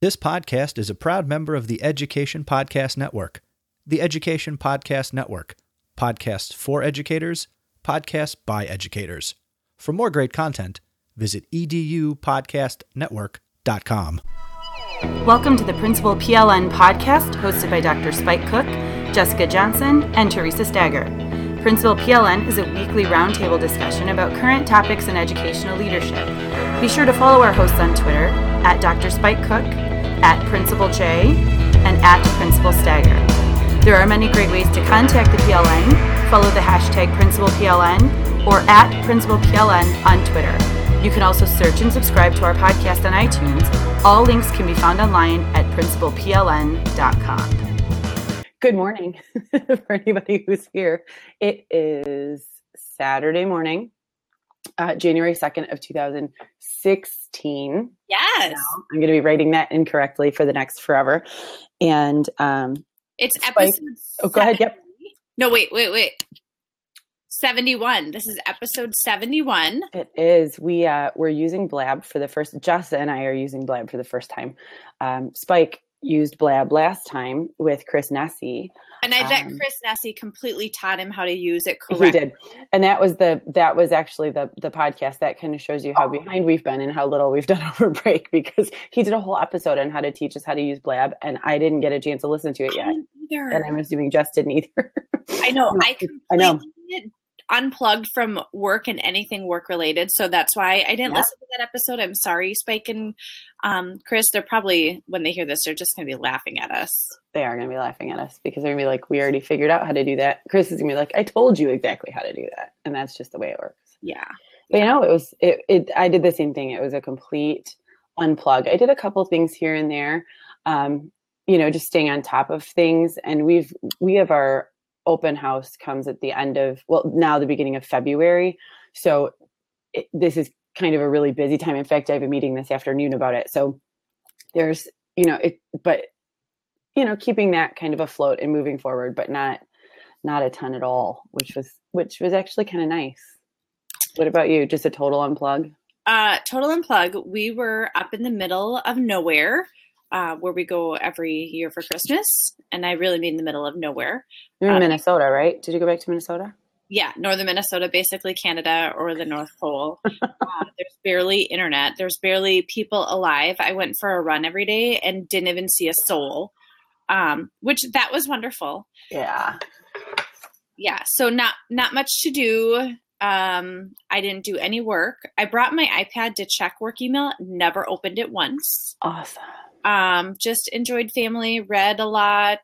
This podcast is a proud member of the Education Podcast Network. The Education Podcast Network. Podcasts for educators, podcasts by educators. For more great content, visit edupodcastnetwork.com. Welcome to the Principal PLN podcast hosted by Dr. Spike Cook, Jessica Johnson, and Theresa Stager. Principal PLN is a weekly roundtable discussion about current topics in educational leadership. Be sure to follow our hosts on Twitter at Dr. Spike Cook, at Principal J, and at Principal Stager. There are many great ways to contact the PLN. Follow the hashtag Principal PLN or at Principal PLN on Twitter. You can also search and subscribe to our podcast on iTunes. All links can be found online at principalpln.com. Good morning for anybody who's here. It is Saturday morning, uh, January 2nd of 2016. Yes. Now, I'm going to be writing that incorrectly for the next forever. And um, it's episode. Oh, go ahead. Yep. No, wait, wait, wait. 71. This is episode 71. It is. We uh we're using Blab for the first Jess and I are using Blab for the first time. Um Spike used Blab last time with Chris Nesi. And I bet Um, Chris Nesi completely taught him how to use it correctly. He did. And that was the that was actually the the podcast that kind of shows you how behind we've been and how little we've done over break because he did a whole episode on how to teach us how to use Blab and I didn't get a chance to listen to it yet. Either. And I'm assuming Jess didn't either. I know. I I know. Unplugged from work and anything work related. So that's why I didn't Yeah. listen to that episode. I'm sorry, Spike and um, Chris. They're probably, when they hear this, they're just going to be laughing at us. they are going to be laughing at us because they're going to be like, we already figured out how to do that. Chris is going to be like, I told you exactly how to do that. And that's just the way it works. Yeah. But you know, it was, it, it, I did the same thing. It was a complete unplug. I did a couple things here and there, um, you know, just staying on top of things. And we've, we have our open house comes at the end of, well, now the beginning of February. So it, this is kind of a really busy time. In fact, I have a meeting this afternoon about it. So there's, you know, it, but you know, keeping that kind of afloat and moving forward, but not not a ton at all, which was which was actually kind of nice. What about you? Just a total unplug? Uh, total unplug. We were up in the middle of nowhere, uh, where we go every year for Christmas, and I really mean the middle of nowhere. You're in Uh, Minnesota, right? Did you go back to Minnesota? Yeah, northern Minnesota, basically Canada or the North Pole. uh, there's barely internet. There's barely people alive. I went for a run every day and didn't even see a soul, um, which that was wonderful. Yeah. yeah so not not much to do um i didn't do any work i brought my ipad to check work email never opened it once Awesome. Um just enjoyed family read a lot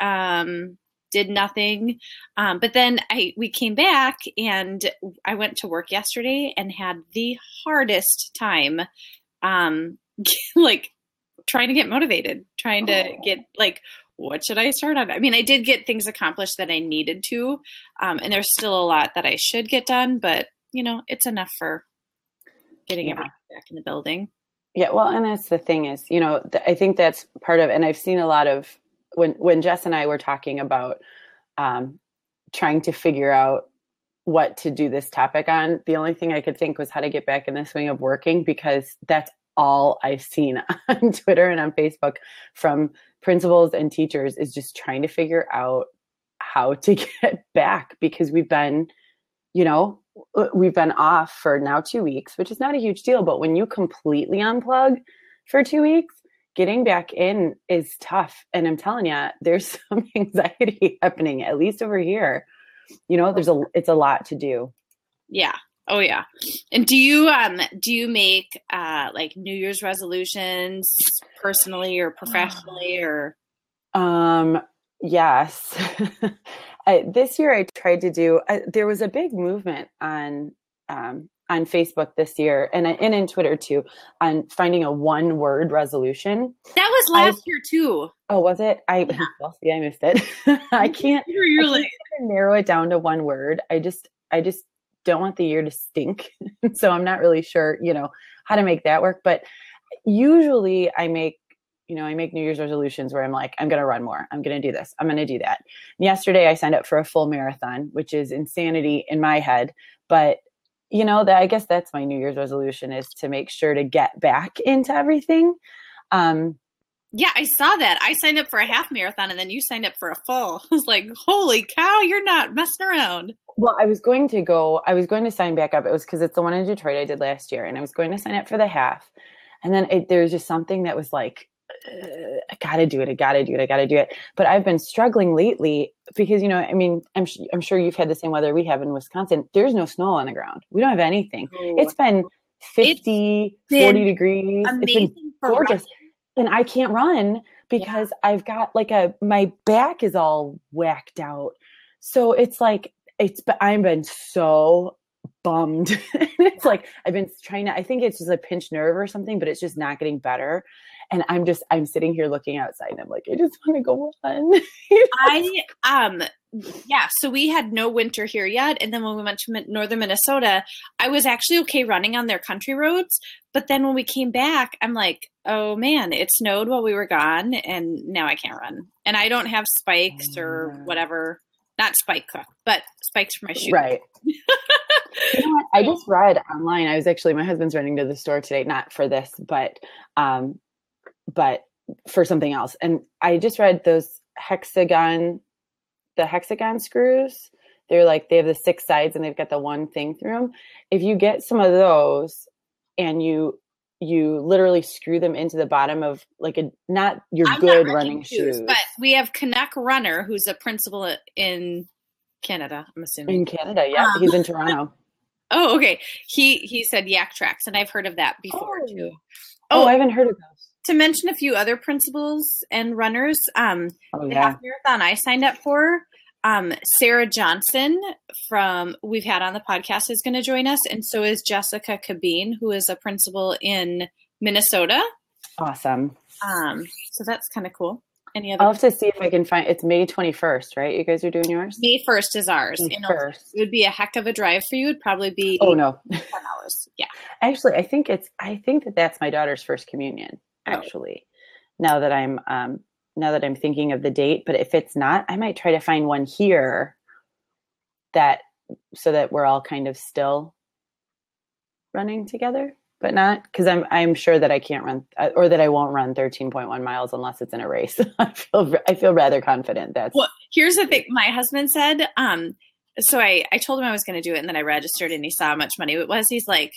um did nothing um but then i we came back and i went to work yesterday and had the hardest time um like trying to get motivated trying to get like what should I start on? I mean, I did get things accomplished that I needed to, um, and there's still a lot that I should get done, but you know, it's enough for getting Yeah. everything back in the building. Yeah, well, and that's the thing is, you know, th- I think that's part of, and I've seen a lot of when when Jess and I were talking about um, trying to figure out what to do this topic on. The only thing I could think was how to get back in the swing of working because that's all I've seen on Twitter and on Facebook from principals and teachers is just trying to figure out how to get back because we've been, you know, we've been off for now two weeks, which is not a huge deal. But when you completely unplug for two weeks, getting back in is tough. And I'm telling you, there's some anxiety happening, at least over here. You know, there's a it's a lot to do. Yeah. Oh yeah. And do you um do you make uh like New Year's resolutions personally or professionally or um yes. I, this year I tried to do uh, there was a big movement on um on Facebook this year and and in Twitter too on finding a one word resolution. That was last I, year too. Oh, was it? I yeah. well, see, I missed it. I can't really narrow it down to one word. I just I just don't want the year to stink. so I'm not really sure, you know, how to make that work, but usually I make you know, I make New Year's resolutions where I'm like, I'm going to run more. I'm going to do this. I'm going to do that. And yesterday I signed up for a full marathon, which is insanity in my head, but you know that i guess that's my new year's resolution is to make sure to get back into everything. Um yeah i saw that. I signed up for a half marathon and then you signed up for a full. I was like holy cow you're not messing around. Well i was going to go i was going to sign back up. It was because it's the one in detroit i did last year and i was going to sign up for the half. And then it, there was just something that was like I gotta do it. I gotta do it. I gotta do it. But I've been struggling lately because, you know, I mean, I'm, I'm sure you've had the same weather we have in Wisconsin. There's no snow on the ground. We don't have anything. Oh. It's been 50, it's 40 degrees. It's been gorgeous. And I can't run because yeah. I've got like a, my back is all whacked out. So it's like, it's, I've been so bummed. it's like I've been trying to I think it's just a pinched nerve or something, but it's just not getting better and i'm just i'm sitting here looking outside and i'm like i just want to go run i um yeah so we had no winter here yet. And then when we went to northern minnesota i was actually okay running on their country roads. But then when we came back i'm like oh man it snowed while we were gone and now i can't run. And i don't have spikes or mm. whatever. Not spike cook but spikes for my shoes right. You know I just read online. I was actually my husband's running to the store today, not for this, but um, but for something else. And I just read those hexagon, the hexagon screws. They're like they have the six sides and they've got the one thing through them. If you get some of those and you you literally screw them into the bottom of like a not your I'm good not running shoes, shoes, but we have Canuck Runner, who's a principal in Canada. I'm assuming in Canada. Yeah, um, he's in Toronto. Oh, okay. He he said Yaktrax, and I've heard of that before oh. too. Oh, oh, I haven't heard of those to mention a few other principals and runners, um, oh, the half marathon I signed up for, um, Sarah Johnson from we've had on the podcast is going to join us, and so is Jessica Cabeen, who is a principal in Minnesota. Awesome. Um, so that's kind of cool. Any other? I'll have to see if I can find. It's May twenty first, right? You guys are doing yours. May first is ours. May first. It would be a heck of a drive for you. It'd probably be. Oh no, ten hours. Yeah. Actually, I think it's. I think that that's my daughter's first communion. Oh. actually. Oh. Now that I'm um, now that I'm thinking of the date, but if it's not, I might try to find one here that so that we're all kind of still running together, but not because I'm I'm sure that I can't run uh, or that I won't run 13.1 miles unless it's in a race. I feel I feel rather confident that. Well, here's the thing. My husband said, um, so I I told him I was going to do it, and then I registered, and he saw how much money it was. He's like,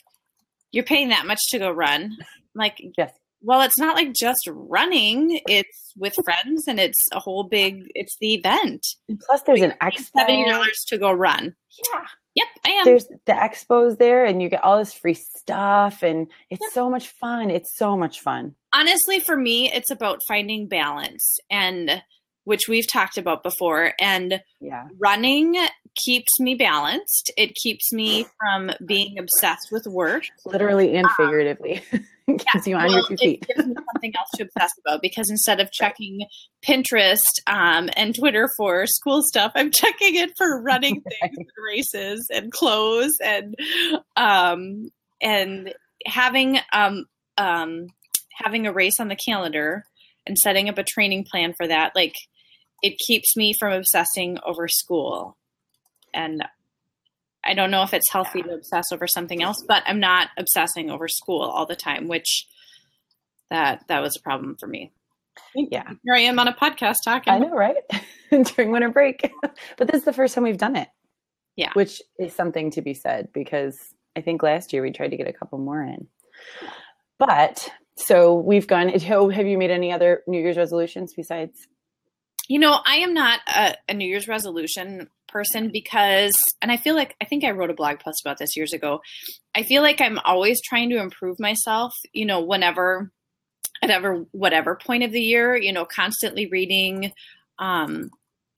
"You're paying that much to go run?" I'm like, yes well, it's not like just running. It's with friends and it's a whole big, it's the event. And plus there's an expo. $70 to go run. Yeah. Yep, I am. There's the expos there and you get all this free stuff and it's yep. so much fun. It's so much fun. Honestly, for me, it's about finding balance and which we've talked about before. And yeah. running keeps me balanced. It keeps me from being obsessed with work. Literally and um, figuratively. Um, keeps yeah, you on well, your feet. It gives me something else to obsess about because instead of checking Pinterest um, and Twitter for school stuff, I'm checking it for running things right. and races and clothes and um, and having um, um, having a race on the calendar and setting up a training plan for that, like it keeps me from obsessing over school. And I don't know if it's healthy to obsess over something else, but I'm not obsessing over school all the time, which that that was a problem for me. Yeah. Here I am on a podcast talking. I know, right? During winter break. but this is the first time we've done it. Yeah. Which is something to be said because I think last year we tried to get a couple more in. But so we've gone. Have you made any other New Year's resolutions besides? You know, I am not a, a New Year's resolution person because, and I feel like I think I wrote a blog post about this years ago. I feel like I'm always trying to improve myself. You know, whenever at ever whatever point of the year, you know, constantly reading um,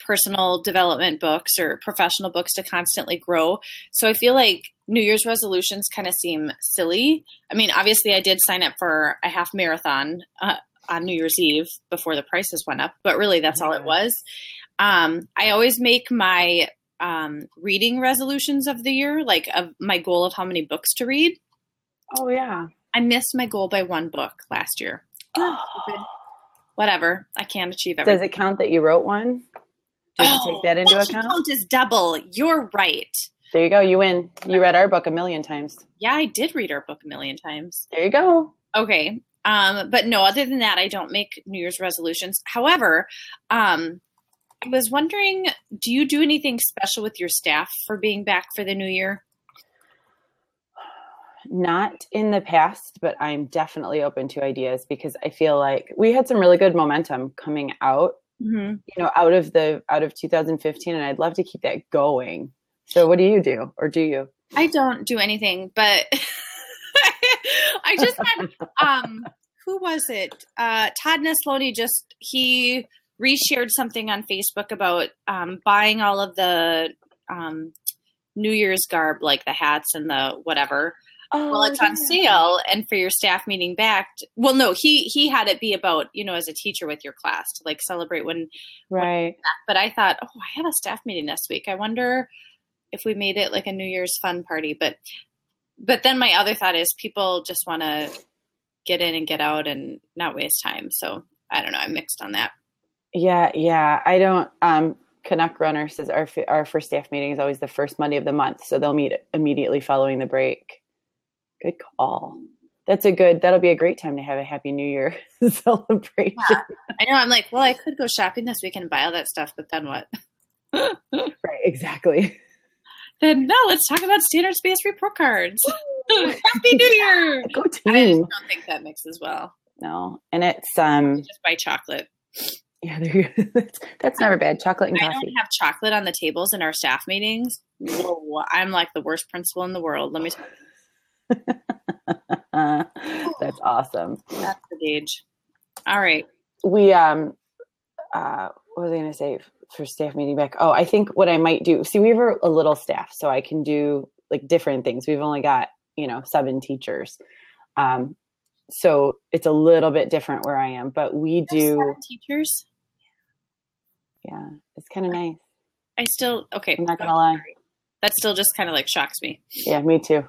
personal development books or professional books to constantly grow. So I feel like New Year's resolutions kind of seem silly. I mean, obviously, I did sign up for a half marathon uh, on New Year's Eve before the prices went up, but really that's all it was. Um, I always make my um, reading resolutions of the year, like of my goal of how many books to read. Oh yeah, I missed my goal by one book last year. Oh. Whatever. I can't achieve everything. Does it count that you wrote one? Did you take that into well, account? Count is double. You're right. There you go. You win. You read our book a million times. Yeah, I did read our book a million times. There you go. Okay. Um, but no, other than that, I don't make New Year's resolutions. However, um, I was wondering, do you do anything special with your staff for being back for the new year? Not in the past, but I'm definitely open to ideas because I feel like we had some really good momentum coming out, Mm-hmm. you know, out of the out of 2015, and I'd love to keep that going. So, what do you do, or do you? I don't do anything, but I just had um who was it? Uh Todd Nesloney just he reshared something on Facebook about um buying all of the um New Year's garb, like the hats and the whatever. Oh, well, it's on sale, and for your staff meeting back. Well, no, he he had it be about you know as a teacher with your class to like celebrate when. Right. But I thought, oh, I have a staff meeting this week. I wonder if we made it like a New Year's fun party. But but then my other thought is people just want to get in and get out and not waste time. So I don't know. I'm mixed on that. Yeah, yeah. I don't. Um, Canuck Runner says our our first staff meeting is always the first Monday of the month, so they'll meet immediately following the break. Good call. That's a good. That'll be a great time to have a Happy New Year celebration. Yeah. I know. I'm like, well, I could go shopping this weekend and buy all that stuff, but then what? right. Exactly. Then no, let's talk about standards-based report cards. Happy New Year! Go team. I don't think that mixes well. No, and it's um. Just buy chocolate. Yeah, there you that's, that's never bad. Chocolate and I don't have chocolate on the tables in our staff meetings. Whoa, I'm like the worst principal in the world. Let me tell you. that's awesome. that's the gauge. All right. we um uh what was i going to say for staff meeting back. Oh i think what i might do see we have a, little staff so i can do like different things. We've only got you know seven teachers. Um so it's a little bit different where i am but we do Seven teachers. yeah it's kind of nice. I still okay. i'm not gonna lie. That still just kind of like shocks me. yeah me too.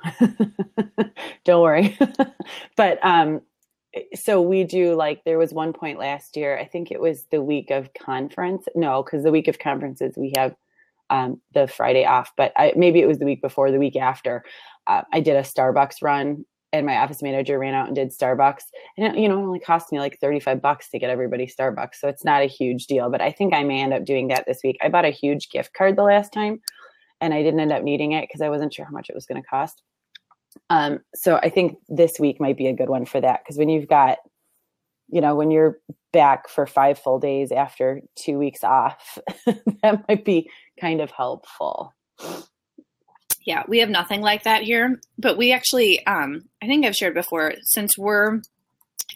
Don't worry. But um so we do like there was one point last year i think it was the week of conference no because the week of conferences we have um, the friday off but I, maybe it was the week before the week after uh, i did a starbucks run and my office manager ran out and did starbucks and it, you know it only cost me like 35 bucks to get everybody starbucks so it's not a huge deal but i think i may end up doing that this week. I bought a huge gift card the last time and i didn't end up needing it because i wasn't sure how much it was going to cost um, so I think this week might be a good one for that because when you've got, you know, when you're back for five full days after two weeks off, that might be kind of helpful. Yeah, we have nothing like that here, but we actually, um, I think I've shared before, since we're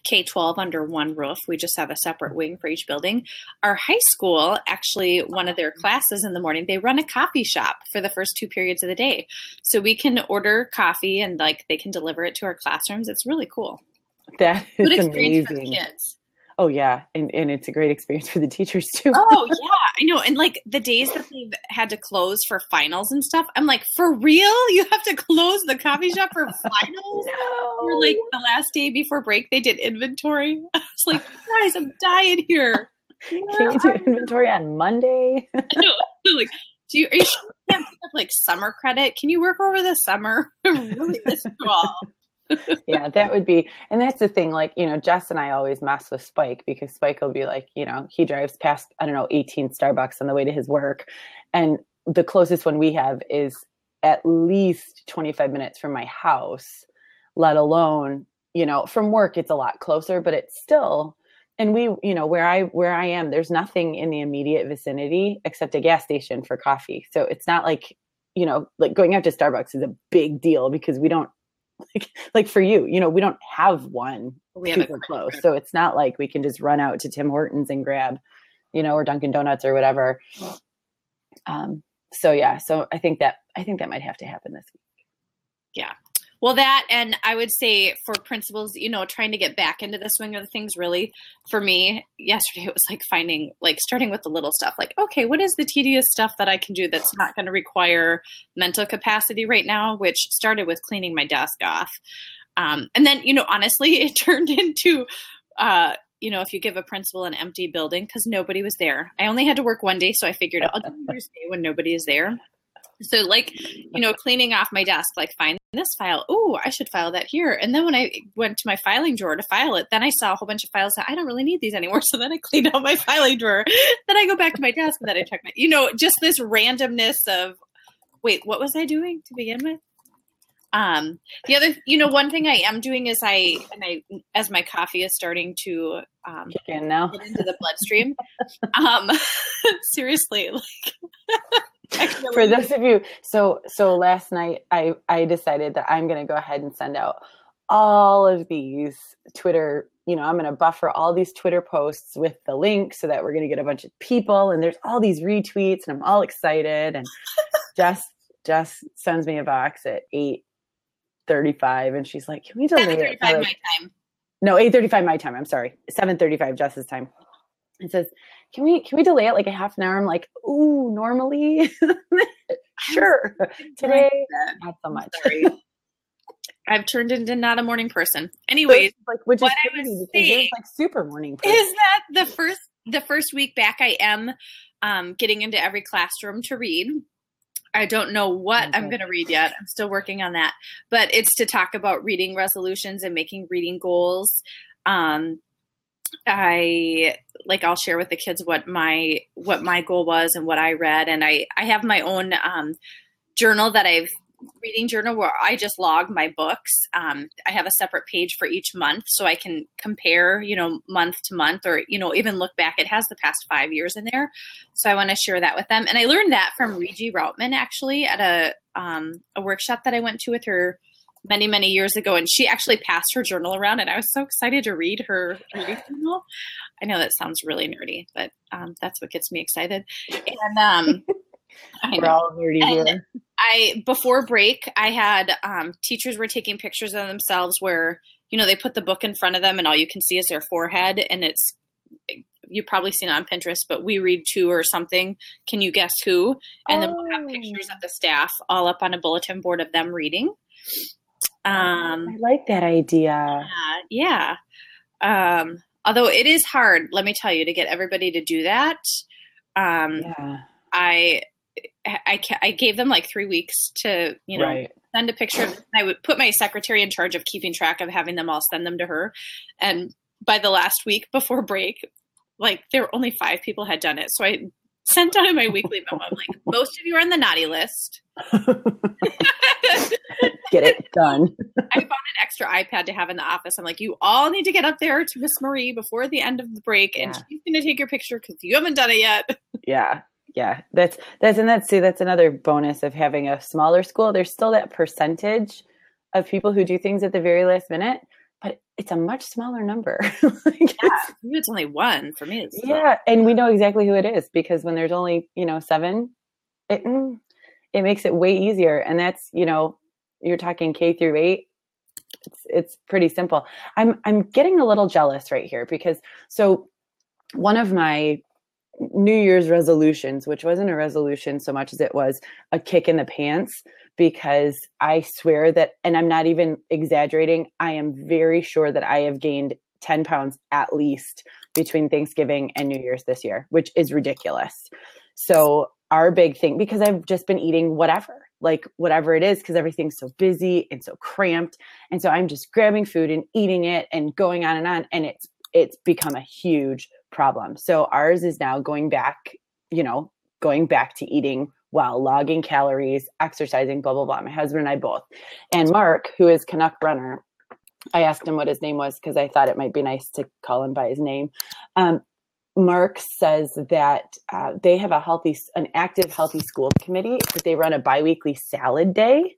K 12 under one roof, we just have a separate wing for each building. Our high school, actually, one of their classes in the morning, they run a coffee shop for the first two periods of the day. So we can order coffee and like they can deliver it to our classrooms. It's really cool. That Good is experience for the amazing. kids. Oh yeah, and and it's a great experience for the teachers too. oh yeah, I know. And like the days that they've had to close for finals and stuff, I'm like, for real? You have to close the coffee shop for finals? no. Or like the last day before break, they did inventory. I was like, guys, I'm dying here. Can you do inventory on Monday? I know. Like, do you, are you sure you can't pick up like summer credit? Can you work over the summer? Really miss you all. Yeah, that would be, and that's the thing. Like, you know, Jess and I always mess with Spike because Spike will be like, you know, he drives past, I don't know, 18 Starbucks on the way to his work. And the closest one we have is at least 25 minutes from my house, let alone, you know, from work, it's a lot closer, but it's still, and we, you know, where I, where I am, there's nothing in the immediate vicinity except a gas station for coffee. So it's not like, you know, like going out to Starbucks is a big deal because we don't like like for you, you know, we don't have one We super quick close. So it's not like we can just run out to Tim Hortons and grab, you know, or Dunkin' Donuts or whatever. Um, so yeah, so I think that I think that might have to happen this week. Well, that and I would say for principals, you know, trying to get back into the swing of things. Really, for me, yesterday it was like finding, like starting with the little stuff. Like, okay, what is the tedious stuff that I can do that's not going to require mental capacity right now? Which started with cleaning my desk off, um, and then you know, honestly, it turned into. Uh, you know, if you give a principal an empty building because nobody was there. I only had to work one day, so I figured I'll do New Year's Day when nobody is there. So, like, you know, cleaning off my desk, like, find this file. Oh, I should file that here. And then when I went to my filing drawer to file it, then I saw a whole bunch of files that I don't really need these anymore. So then I cleaned out my filing drawer. then I go back to my desk and then I check my, you know, just this randomness of, wait, what was I doing to begin with? Um, the other, you know, one thing I am doing is I, and I, as my coffee is starting to, um, Kick in now. get into the bloodstream. um, seriously, like, For those of you, so so last night I I decided that I'm going to go ahead and send out all of these Twitter. You know, I'm going to buffer all these Twitter posts with the link so that we're going to get a bunch of people, and there's all these retweets, and I'm all excited. And Jess just sends me a box at eight thirty-five, and she's like, "Can we delay it?" 7:35 for, my time. no, eight thirty-five my time. I'm sorry, seven thirty-five Jess's time. It says, "Can we can we delay it like a half an hour?" I'm like, "Ooh, normally, sure. Today, not so much." I've turned into not a morning person. Anyways, like which is what I crazy was because like super morning. person. is that the first the first week back I am um, getting into every classroom to read. I don't know what I'm going to read yet. I'm still working on that. But it's to talk about reading resolutions and making reading goals. Um, I like I'll share with the kids what my what my goal was and what I read and I I have my own um, journal that I've reading journal where I just log my books. Um, I have a separate page for each month so I can compare, you know, month to month or, you know, even look back. It has the past five years in there. So I want to share that with them. And I learned that from Regi Routman actually at a, um, a workshop that I went to with her many, many years ago. And she actually passed her journal around and I was so excited to read her reading journal. I know that sounds really nerdy, but um, that's what gets me excited. And um, I We're know. all nerdy And- here. I before break, I had um, teachers were taking pictures of themselves where you know they put the book in front of them and all you can see is their forehead, and it's you've probably seen it on Pinterest, but we read two or something. Can you guess who? And then we'll have Oh. pictures of the staff all up on a bulletin board of them reading. Um, I like that idea. yeah, yeah. Um, although it is hard, let me tell you, to get everybody to do that. Um, Yeah, I, I, I gave them like three weeks to, you know, right. send a picture. I would put my secretary in charge of keeping track of having them all send them to her. And by the last week before break, like there were only five people had done it. So I sent out in my weekly memo, I'm like, most of you are on the naughty list. Get it done. I found an extra iPad to have in the office. I'm like, you all need to get up there to Miss Marie before the end of the break, and Yeah. she's going to take your picture because you haven't done it yet. Yeah, yeah. That's that's and that's see that's another bonus of having a smaller school. There's still that percentage of people who do things at the very last minute, but it's a much smaller number. Like, it's- Maybe it's only one for me. It's yeah, and we know exactly who it is because when there's only you know seven, it mm, it makes it way easier. And that's you know you're talking K through eight. It's it's pretty simple. I'm I'm getting a little jealous right here because so one of my New Year's resolutions, which wasn't a resolution so much as it was a kick in the pants, because I swear that, and I'm not even exaggerating, I am very sure that I have gained 10 pounds at least between Thanksgiving and New Year's this year, which is ridiculous. So, our big thing, because I've just been eating whatever, like whatever it is, because everything's so busy and so cramped. And so I'm just grabbing food and eating it and going on and on. And it's, it's become a huge problem. So ours is now going back, you know, going back to eating while logging calories, exercising, blah, blah, blah. My husband and I both. And Mark, who is Canuck runner, I asked him what his name was because I thought it might be nice to call him by his name. Um, Mark says that uh, they have a healthy, an active healthy school committee, but they run a biweekly salad day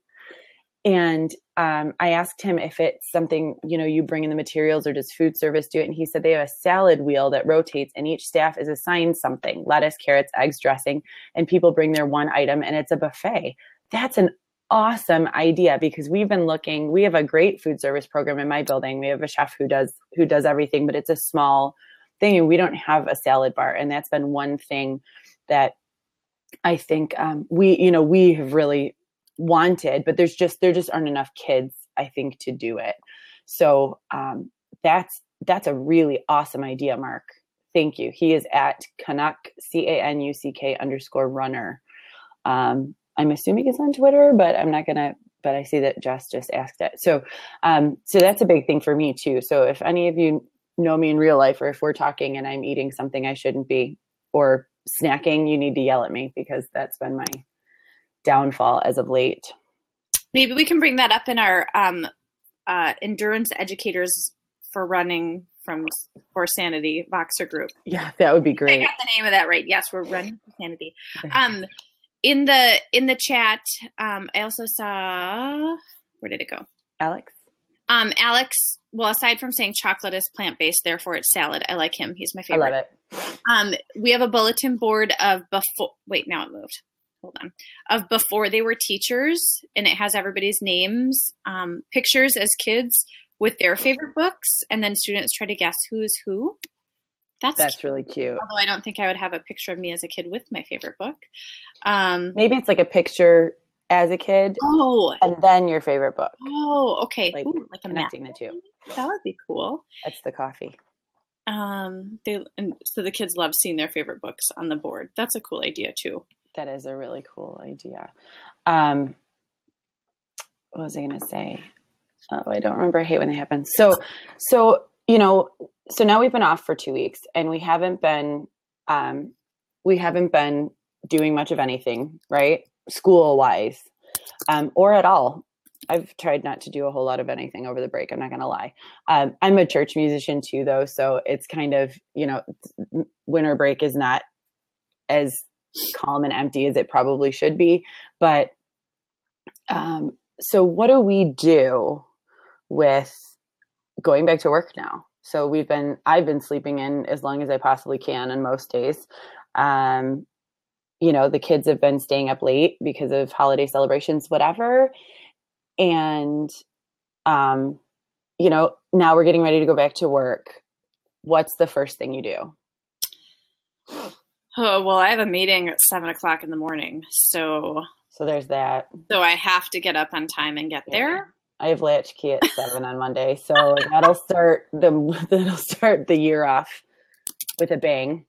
and um, I asked him if it's something, you know, you bring in the materials or does food service do it? And he said they have a salad wheel that rotates and each staff is assigned something lettuce, carrots, eggs, dressing, and people bring their one item and it's a buffet. That's an awesome idea because we've been looking we have a great food service program in my building we have a chef who does who does everything but it's a small thing and we don't have a salad bar and that's been one thing that i think um, we you know we have really wanted, but there's just there just aren't enough kids, I think, to do it. So um, that's that's a really awesome idea, Mark. Thank you. He is at Canuck C A N U C K underscore runner. Um, I'm assuming it's on Twitter, but I'm not gonna. But I see that Jess just asked it. So, um, so that's a big thing for me too. So if any of you know me in real life, or if we're talking and I'm eating something I shouldn't be, or snacking, you need to yell at me because that's been my downfall as of late. Maybe we can bring that up in our um, uh, endurance educators for running from for sanity Voxer group. Yeah, that would be great. I got the name of that right. Yes, we're running for sanity. Um, in the in the chat, um, I also saw where did it go? Alex. Um, Alex. Well, aside from saying chocolate is plant based, therefore it's salad. I like him. He's my favorite. I love it. Um, we have a bulletin board of before. Wait, now it moved hold on of before they were teachers and it has everybody's names um, pictures as kids with their favorite books and then students try to guess who's who. That's that's cute. really cute. Although i don't think i would have a picture of me as a kid with my favorite book. Um, maybe it's like a picture as a kid oh. and then your favorite book. Oh okay. Like, Ooh, like connecting the two. that would be cool. That's the coffee. Um they and so the kids love seeing their favorite books on the board. That's a cool idea too that is a really cool idea. Um, what was I going to say? Oh, I don't remember. I hate when they happen. So, so you know, so now we've been off for two weeks, and we haven't been, um, we haven't been doing much of anything, right? School wise, um, or at all. I've tried not to do a whole lot of anything over the break. I'm not going to lie. Um, I'm a church musician too, though, so it's kind of you know, winter break is not as calm and empty as it probably should be. But um, so, what do we do with going back to work now? So we've been, I've been sleeping in as long as I possibly can on most days. Um, you know, the kids have been staying up late because of holiday celebrations, whatever. And, um, you know, now we're getting ready to go back to work. What's the first thing you do? Oh well, I have a meeting at seven o'clock in the morning, so so there's that. So I have to get up on time and get yeah. there. I have latchkey at seven on Monday, so that'll start the that'll start the year off with a bang.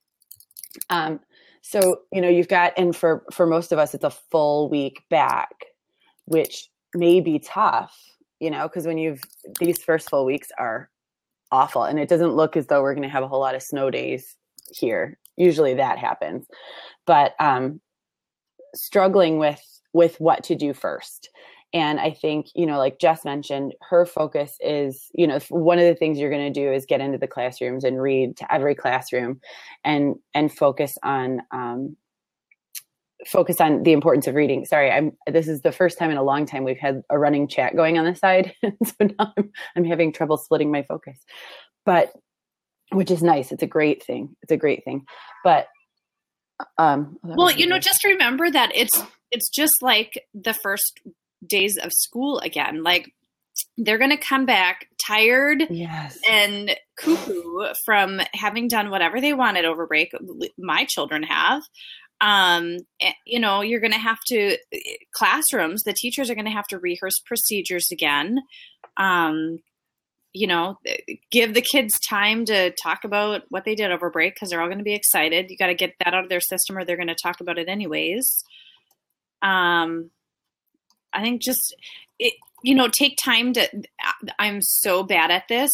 Um, so you know you've got, and for for most of us, it's a full week back, which may be tough, you know, because when you've these first full weeks are awful, and it doesn't look as though we're going to have a whole lot of snow days here usually that happens. But um struggling with with what to do first. And i think you know like jess mentioned her focus is you know one of the things you're going to do is get into the classrooms and read to every classroom and and focus on um, focus on the importance of reading. Sorry i'm this is the first time in a long time we've had a running chat going on the side. So now I'm, I'm having trouble splitting my focus. But which is nice. It's a great thing. It's a great thing. But um well, you know, just remember that it's it's just like the first days of school again. Like they're going to come back tired yes. and cuckoo from having done whatever they wanted over break. My children have. Um, you know, you're going to have to classrooms. The teachers are going to have to rehearse procedures again. Um, you know, give the kids time to talk about what they did over break because they're all going to be excited. You got to get that out of their system, or they're going to talk about it anyways. Um, I think just it, you know, take time to. I'm so bad at this.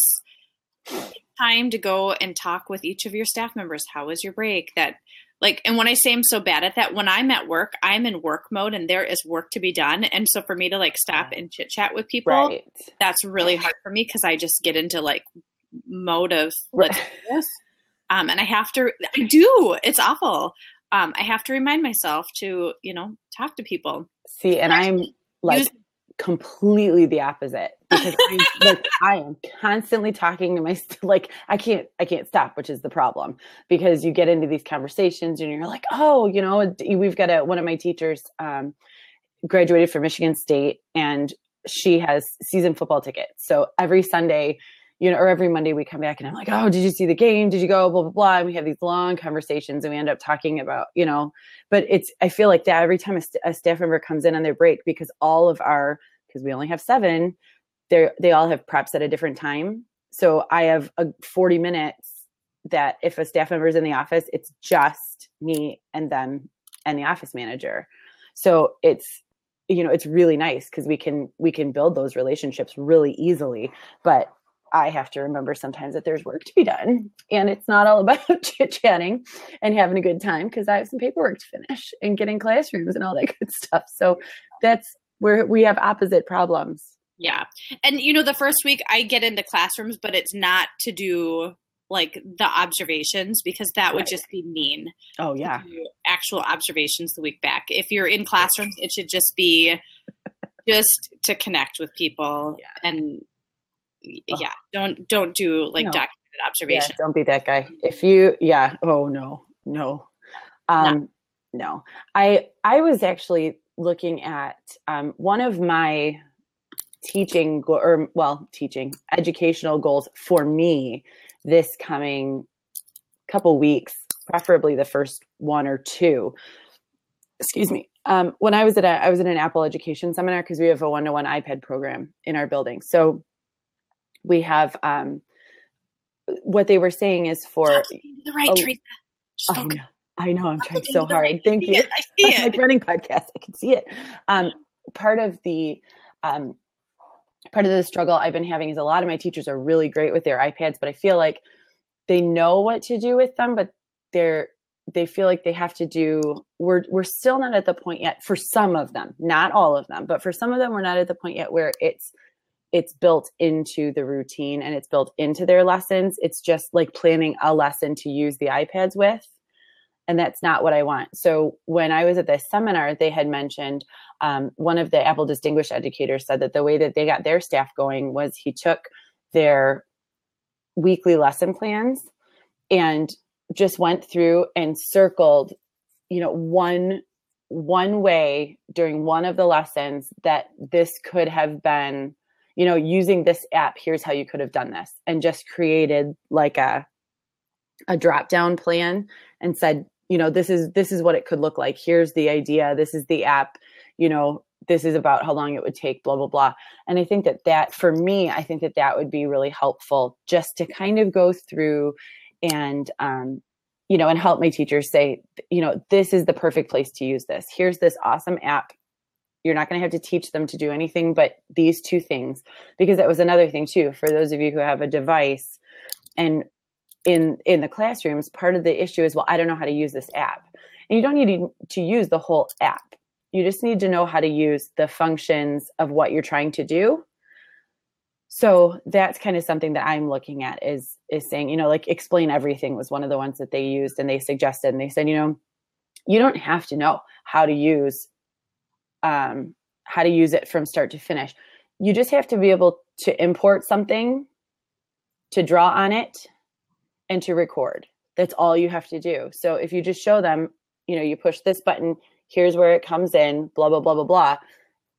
Time to go and talk with each of your staff members. How was your break? That like and when i say i'm so bad at that when i'm at work i'm in work mode and there is work to be done. And so for me to like stop and chit chat with people right. that's really hard for me because i just get into like mode of let's do this. Um, and i have to i do. It's awful. Um, i have to remind myself to you know talk to people. See and i'm like completely the opposite because I'm, like I am constantly talking to my like I can't I can't stop, which is the problem because you get into these conversations and you're like, oh, you know, we've got a one of my teachers um, graduated from Michigan State and she has season football tickets, so every Sunday. You know, or every Monday we come back and I'm like, oh, did you see the game? Did you go? Blah, blah, blah. And we have these long conversations and we end up talking about, you know, but it's, I feel like that every time a, st- a staff member comes in on their break because all of our because we only have seven, they they all have preps at a different time. So I have a 40 minutes that if a staff member is in the office, it's just me and them and the office manager. So it's you know it's really nice because we can we can build those relationships really easily. But I have to remember sometimes that there's work to be done and it's not all about chit chatting and having a good time because I have some paperwork to finish and getting classrooms and all that good stuff. So that's where we have opposite problems. Yeah. And you know, the first week I get into classrooms, but it's not to do like the observations because that would right. just be mean. Oh yeah. Actual observations the week back. If you're in classrooms, it should just be just to connect with people yeah. and yeah, don't don't do like no. documented observations. Yeah, don't be that guy. If you yeah, oh no. No. Um no. no. I I was actually looking at um, one of my teaching go- or well teaching educational goals for me this coming couple weeks preferably the first one or two. Excuse me. Um, when i was at a i was at an apple education seminar because we have a one-to-one ipad program in our building. So we have um, what they were saying is for the right Theresa. oh, I know I'm trying so hard. Thank you. I see it. like running podcast. I can see it. Um, part of the um, part of the struggle I've been having is a lot of my teachers are really great with their iPads, but I feel like they know what to do with them, but they're they feel like they have to do we're we're still not at the point yet for some of them, not all of them, but for some of them we're not at the point yet where it's it's built into the routine and it's built into their lessons. It's just like planning a lesson to use the iPads with and that's not what I want. So when I was at this seminar, they had mentioned um, one of the Apple Distinguished educators said that the way that they got their staff going was he took their weekly lesson plans and just went through and circled, you know, one one way during one of the lessons that this could have been, you know, using this app. Here's how you could have done this, and just created like a a drop down plan and said you know this is this is what it could look like. Here's the idea. This is the app. You know this is about how long it would take blah blah blah. And i think that that for me i think that that would be really helpful just to kind of go through and um, you know and help my teachers say you know this is the perfect place to use this. Here's this awesome app. You're not going to have to teach them to do anything but these two things. Because that was another thing too for those of you who have a device and in in the classrooms part of the issue is well i don't know how to use this app. And you don't need to use the whole app. You just need to know how to use the functions of what you're trying to do. So that's kind of something that i'm looking at is is saying you know like explain everything was one of the ones that they used and they suggested. And they said you know you don't have to know how to use um how to use it from start to finish. You just have to be able to import something to draw on it and to record. That's all you have to do. So if you just show them, you know, you push this button, here's where it comes in, blah, blah, blah, blah, blah.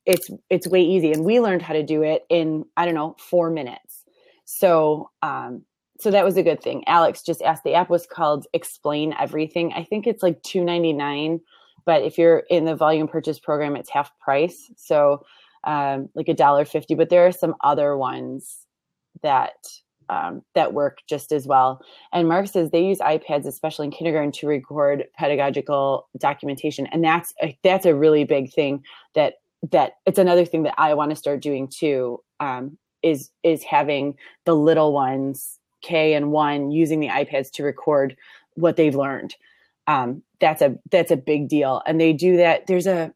it's it's way easy and we learned how to do it in i don't know four minutes so um so that was a good thing alex just asked the app was called explain everything i think it's like 299 but if you're in the volume purchase program it's half price so um like a dollar 50 but there are some other ones that um, that work just as well. And Mark says they use iPads, especially in kindergarten, to record pedagogical documentation, and that's a, that's a really big thing. That that it's another thing that I want to start doing too. Um, is is having the little ones K and one using the iPads to record what they've learned. Um, that's a that's a big deal, and they do that. There's a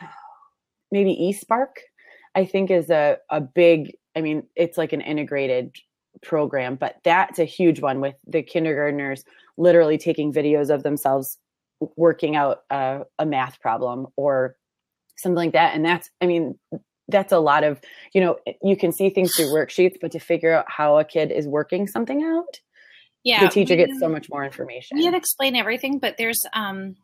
maybe eSpark, I think is a a big. I mean, it's like an integrated program, but that's a huge one with the kindergartners literally taking videos of themselves working out a, a math problem or something like that. And that's, I mean, that's a lot of, you know, you can see things through worksheets, but to figure out how a kid is working something out, yeah, the teacher gets so much more information. You can explain everything, but there's um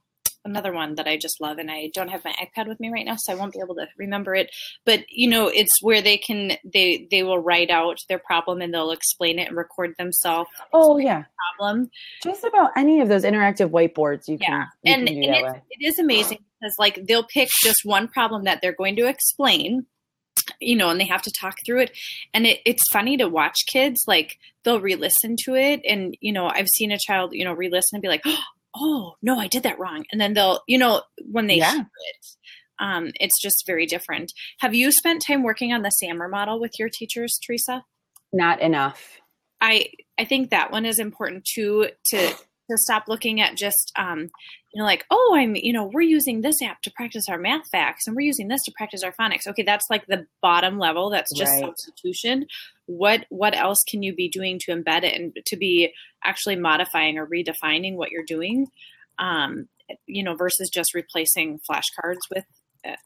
another one that I just love, and I don't have my iPad with me right now, so I won't be able to remember it. But you know, it's where they can they they will write out their problem and they'll explain it and record themselves. Oh yeah, problem. Just about any of those interactive whiteboards you can. Yeah, and, can and it is amazing because like they'll pick just one problem that they're going to explain you know, and they have to talk through it. And it, it's funny to watch kids like they'll re-listen to it, and you know, I've seen a child, you know, re-listen and be like, oh, oh no i did that wrong. And then they'll you know when they yeah. it um, it's just very different. Have you spent time working on the samr model with your teachers Theresa? Not enough. I i think that one is important too to to stop looking at just um, you know like oh i'm you know we're using this app to practice our math facts and we're using this to practice our phonics. Okay that's like the bottom level that's just right. substitution. What what else can you be doing to embed it and to be actually modifying or redefining what you're doing um, you know versus just replacing flashcards with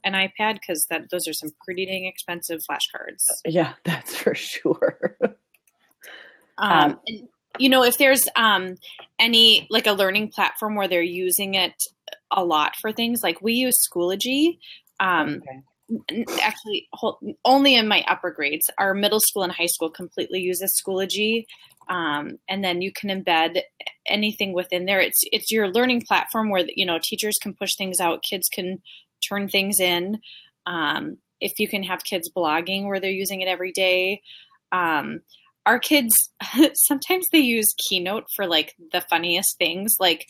an ipad? Because that those are some pretty dang expensive flashcards. Yeah that's for sure. Um, um and, you know if there's um, any like a learning platform where they're using it a lot for things like we use schoology um, okay actually only in my upper grades. Our middle school and high school completely uses Schoology, um, and then you can embed anything within there. It's it's your learning platform where you know teachers can push things out, kids can turn things in. Um, if you can have kids blogging where they're using it every day. Um, our kids sometimes they use Keynote for like the funniest things, like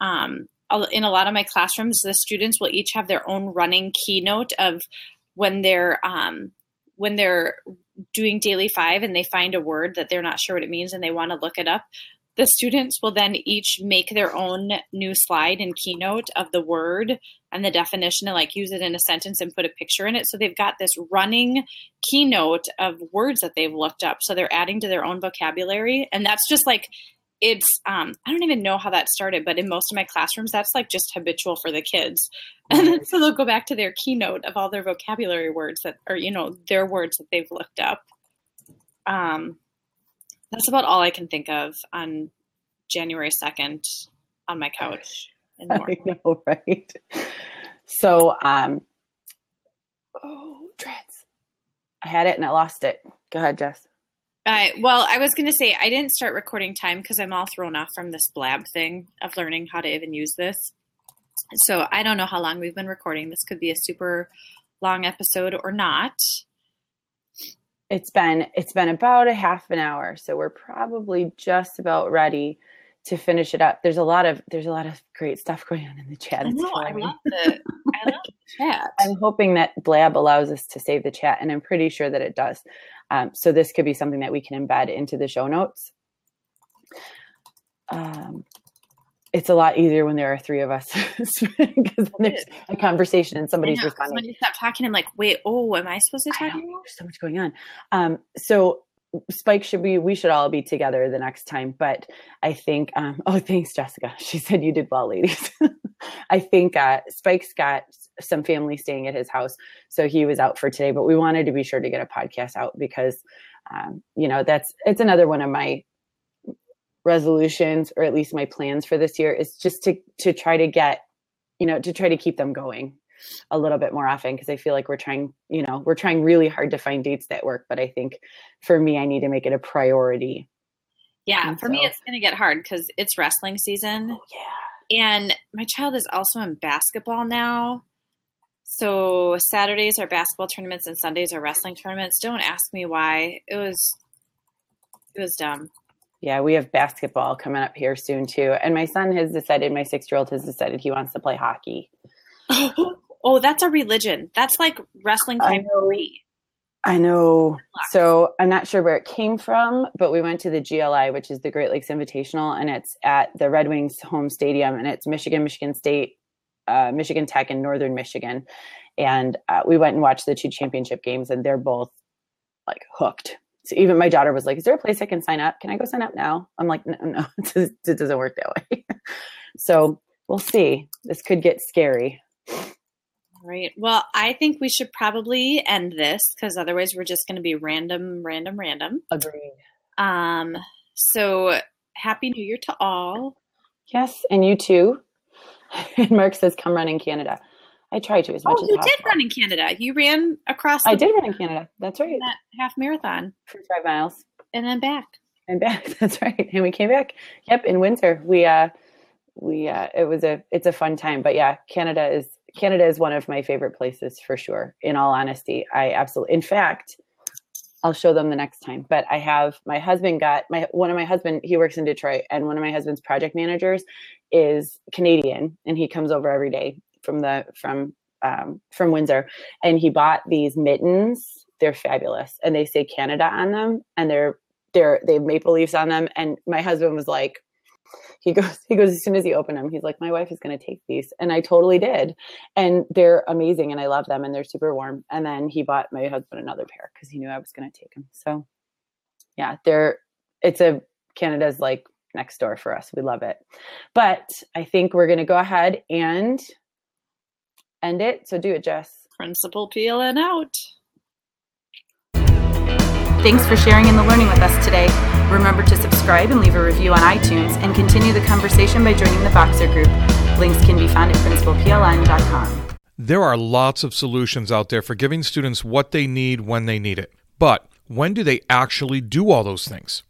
um, in a lot of my classrooms, the students will each have their own running keynote of when they're um, when they're doing daily five and they find a word that they're not sure what it means and they want to look it up. The students will then each make their own new slide and keynote of the word and the definition and like use it in a sentence and put a picture in it. So they've got this running keynote of words that they've looked up. So they're adding to their own vocabulary. And that's just like it's um, I don't even know how that started, but in most of my classrooms, that's like just habitual for the kids, and then, so they'll go back to their keynote of all their vocabulary words that, are, you know, their words that they've looked up. Um, that's about all I can think of on January second on my couch. I know, right? So, um, oh, dreads! I had it and I lost it. Go ahead, Jess. Uh, well, I was going to say I didn't start recording time because I'm all thrown off from this blab thing of learning how to even use this. So I don't know how long we've been recording. This could be a super long episode or not. It's been it's been about a half an hour, so we're probably just about ready to finish it up. There's a lot of there's a lot of great stuff going on in the chat. I know, I love the I love the chat. I'm hoping that Blab allows us to save the chat, and I'm pretty sure that it does. Um, so this could be something that we can embed into the show notes. Um, it's a lot easier when there are three of us because there's a conversation and somebody's responding. Somebody stop talking. I'm like, wait, oh, am I supposed to talk? There's so much going on. Um, so Spike should be we should all be together the next time. But I think um, oh thanks Jessica. She said you did well, ladies. I think uh, Spike's got some family staying at his house, so he was out for today. But we wanted to be sure to get a podcast out because um, you know that's it's another one of my resolutions or at least my plans for this year is just to to try to get you know to try to keep them going a little bit more often because I feel like we're trying, you know, we're trying really hard to find dates that work. But I think for me, I need to make it a priority. Yeah, And for me, it's going to get hard because it's wrestling season. Oh, yeah. And my child is also in basketball now. So Saturdays are basketball tournaments and Sundays are wrestling tournaments. Don't ask me why. It was it was dumb. Yeah, we have basketball coming up here soon too. And my son has decided, my six year old has decided he wants to play hockey. oh, that's a religion. That's like wrestling I know. I know. So I'm not sure where it came from, but we went to the GLI, which is the Great Lakes Invitational, and it's at the Red Wings home stadium, and it's Michigan, Michigan State, uh, Michigan Tech, and Northern Michigan. And uh, we went and watched the two championship games, and they're both like hooked. So even my daughter was like, "Is there a place I can sign up? Can I go sign up now?" I'm like, "No, no, it does- it doesn't work that way." so we'll see. This could get scary. Right. Well, I think we should probably end this because otherwise we're just going to be random, random, random. Agreed. Um. So happy New Year to all. Yes, and you too. And Mark says, "Come run in Canada." I try to as much Oh, as you did run in Canada. You ran across. I did run in Canada. That's right. that half marathon For five miles and then back. and back. That's right. And we came back. Yep, in winter. We uh, we uh, it was a it's a fun time. But yeah, Canada is Canada is one of my favorite places for sure. In all honesty, I absolutely. In fact, I'll show them the next time. But I have my husband got my one of my husband. He works in Detroit, and one of my husband's project managers is Canadian, and he comes over every day from the from um, from Windsor, and he bought these mittens. They're fabulous, and they say Canada on them, and they're they're they have maple leaves on them. And my husband was like, he goes he goes as soon as he opened them, he's like, my wife is going to take these, and I totally did, and they're amazing, and I love them, and they're super warm. And then he bought my husband another pair because he knew I was going to take them. So yeah, they're it's a Canada's like next door for us. We love it. But I think we're going to go ahead and end it. So do it, Jess. Principal PLN out. Thanks for sharing in the learning with us today. Remember to subscribe and leave a review on iTunes and continue the conversation by joining the Voxer group. Links can be found at principalpln.com. There are lots of solutions out there for giving students what they need when they need it. But when do they actually do all those things?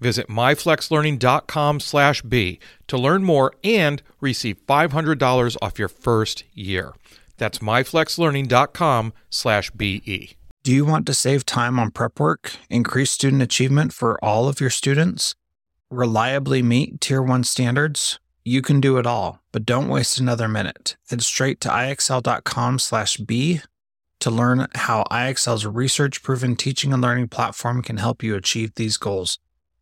Visit myflexlearning.com/b to learn more and receive $500 off your first year. That's myflexlearning.com/be. Do you want to save time on prep work, increase student achievement for all of your students, reliably meet Tier 1 standards? You can do it all, but don't waste another minute. Head straight to ixl.com/b to learn how IXL's research-proven teaching and learning platform can help you achieve these goals.